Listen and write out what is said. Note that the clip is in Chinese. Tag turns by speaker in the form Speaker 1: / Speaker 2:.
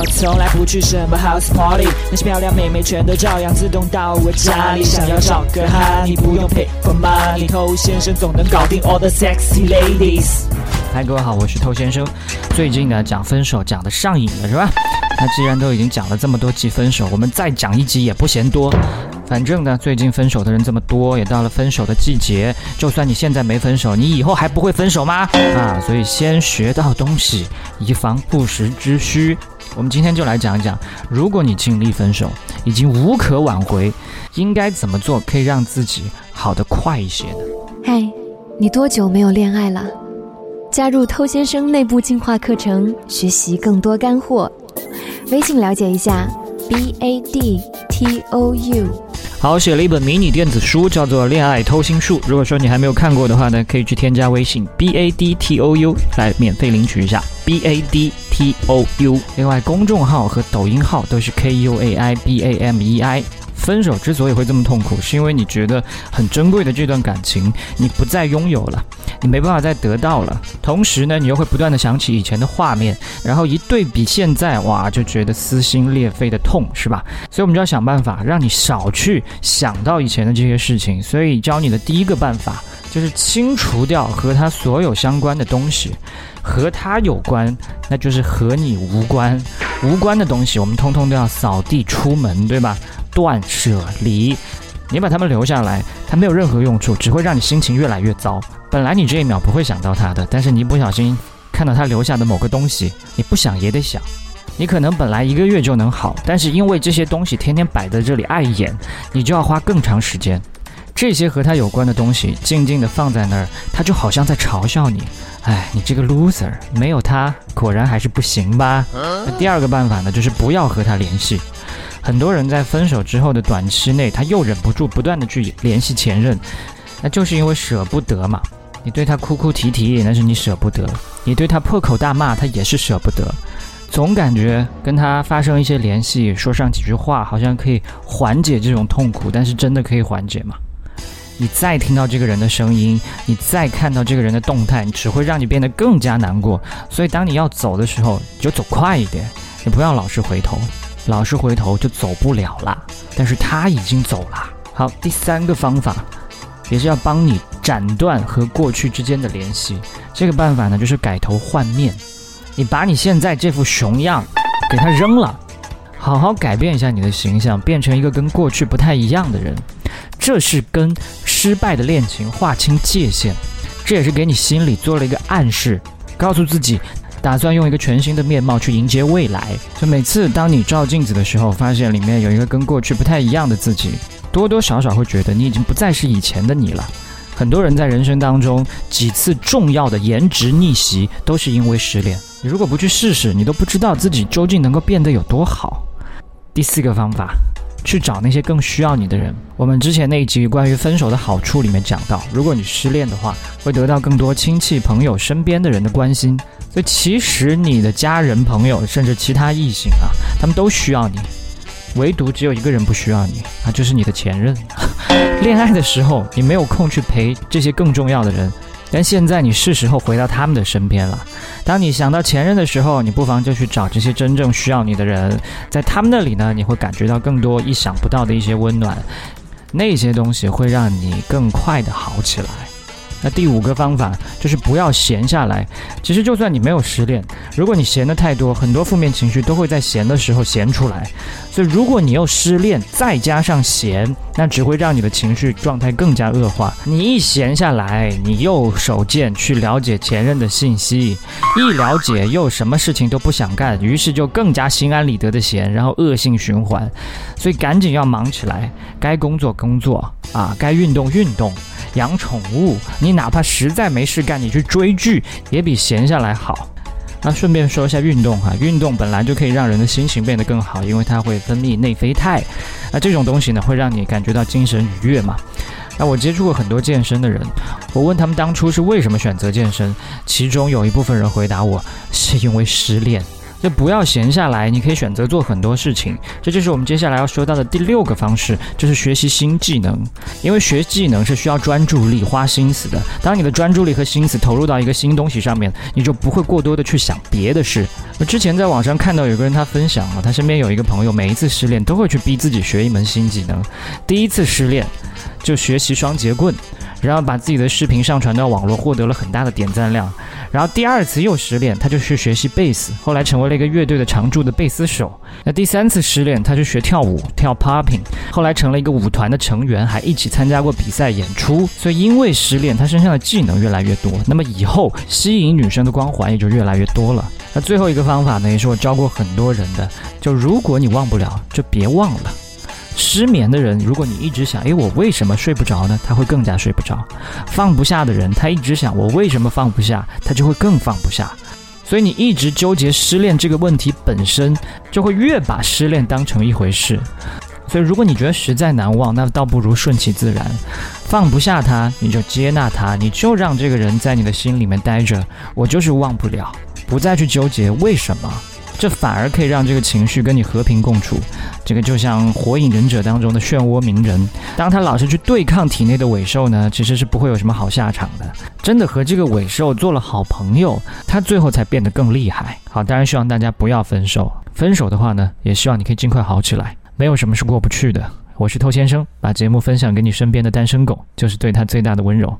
Speaker 1: 我从来不去什么 house party，那些漂亮妹妹全都照样自动到我家里。想要找个哈，你不用 pay for money，偷先生总能搞定 all the sexy ladies。
Speaker 2: 嗨，各位好，我是偷先生。最近呢，讲分手讲的上瘾了，是吧？那既然都已经讲了这么多集分手，我们再讲一集也不嫌多。反正呢，最近分手的人这么多，也到了分手的季节。就算你现在没分手，你以后还不会分手吗？啊，所以先学到东西，以防不时之需。我们今天就来讲一讲，如果你尽力分手，已经无可挽回，应该怎么做可以让自己好得快一些呢？
Speaker 3: 嗨，你多久没有恋爱了？加入偷先生内部进化课程，学习更多干货。微信了解一下，b a d t o u。
Speaker 2: 好，写了一本迷你电子书，叫做《恋爱偷心术》。如果说你还没有看过的话呢，可以去添加微信 b a d t o u 来免费领取一下 b a d t o u。另外，公众号和抖音号都是 k u a i b a m e i。分手之所以会这么痛苦，是因为你觉得很珍贵的这段感情你不再拥有了，你没办法再得到了。同时呢，你又会不断的想起以前的画面，然后一对比现在，哇，就觉得撕心裂肺的痛，是吧？所以我们就要想办法让你少去想到以前的这些事情。所以教你的第一个办法就是清除掉和他所有相关的东西，和他有关，那就是和你无关，无关的东西我们通通都要扫地出门，对吧？断舍离，你把他们留下来，它没有任何用处，只会让你心情越来越糟。本来你这一秒不会想到他的，但是你一不小心看到他留下的某个东西，你不想也得想。你可能本来一个月就能好，但是因为这些东西天天摆在这里碍眼，你就要花更长时间。这些和他有关的东西静静地放在那儿，他就好像在嘲笑你。哎，你这个 loser，没有他果然还是不行吧？那第二个办法呢，就是不要和他联系。很多人在分手之后的短期内，他又忍不住不断的去联系前任，那就是因为舍不得嘛。你对他哭哭啼啼，那是你舍不得；你对他破口大骂，他也是舍不得。总感觉跟他发生一些联系，说上几句话，好像可以缓解这种痛苦，但是真的可以缓解吗？你再听到这个人的声音，你再看到这个人的动态，只会让你变得更加难过。所以当你要走的时候，你就走快一点，你不要老是回头。老是回头就走不了了，但是他已经走了。好，第三个方法，也是要帮你斩断和过去之间的联系。这个办法呢，就是改头换面。你把你现在这副熊样给他扔了，好好改变一下你的形象，变成一个跟过去不太一样的人。这是跟失败的恋情划清界限，这也是给你心里做了一个暗示，告诉自己。打算用一个全新的面貌去迎接未来。就每次当你照镜子的时候，发现里面有一个跟过去不太一样的自己，多多少少会觉得你已经不再是以前的你了。很多人在人生当中几次重要的颜值逆袭，都是因为失恋。你如果不去试试，你都不知道自己究竟能够变得有多好。第四个方法。去找那些更需要你的人。我们之前那一集关于分手的好处里面讲到，如果你失恋的话，会得到更多亲戚朋友身边的人的关心。所以其实你的家人、朋友，甚至其他异性啊，他们都需要你，唯独只有一个人不需要你啊，就是你的前任。恋爱的时候，你没有空去陪这些更重要的人。但现在你是时候回到他们的身边了。当你想到前任的时候，你不妨就去找这些真正需要你的人，在他们那里呢，你会感觉到更多意想不到的一些温暖，那些东西会让你更快的好起来。那第五个方法就是不要闲下来。其实就算你没有失恋，如果你闲的太多，很多负面情绪都会在闲的时候闲出来。所以如果你又失恋，再加上闲，那只会让你的情绪状态更加恶化。你一闲下来，你又手贱去了解前任的信息，一了解又什么事情都不想干，于是就更加心安理得的闲，然后恶性循环。所以赶紧要忙起来，该工作工作啊，该运动运动。养宠物，你哪怕实在没事干，你去追剧也比闲下来好。那顺便说一下运动哈，运动本来就可以让人的心情变得更好，因为它会分泌内啡肽，那这种东西呢会让你感觉到精神愉悦嘛。那我接触过很多健身的人，我问他们当初是为什么选择健身，其中有一部分人回答我是因为失恋。就不要闲下来，你可以选择做很多事情。这就是我们接下来要说到的第六个方式，就是学习新技能。因为学技能是需要专注力、花心思的。当你的专注力和心思投入到一个新东西上面，你就不会过多的去想别的事。我之前在网上看到有个人他分享啊，他身边有一个朋友，每一次失恋都会去逼自己学一门新技能。第一次失恋就学习双截棍。然后把自己的视频上传到网络，获得了很大的点赞量。然后第二次又失恋，他就去学习贝斯，后来成为了一个乐队的常驻的贝斯手。那第三次失恋，他去学跳舞，跳 popping，后来成了一个舞团的成员，还一起参加过比赛演出。所以因为失恋，他身上的技能越来越多，那么以后吸引女生的光环也就越来越多了。那最后一个方法呢，也是我教过很多人的，就如果你忘不了，就别忘了。失眠的人，如果你一直想，诶，我为什么睡不着呢？他会更加睡不着。放不下的人，他一直想，我为什么放不下？他就会更放不下。所以你一直纠结失恋这个问题本身，就会越把失恋当成一回事。所以如果你觉得实在难忘，那倒不如顺其自然，放不下他，你就接纳他，你就让这个人在你的心里面待着。我就是忘不了，不再去纠结为什么。这反而可以让这个情绪跟你和平共处。这个就像《火影忍者》当中的漩涡鸣人，当他老是去对抗体内的尾兽呢，其实是不会有什么好下场的。真的和这个尾兽做了好朋友，他最后才变得更厉害。好，当然希望大家不要分手。分手的话呢，也希望你可以尽快好起来。没有什么是过不去的。我是偷先生，把节目分享给你身边的单身狗，就是对他最大的温柔。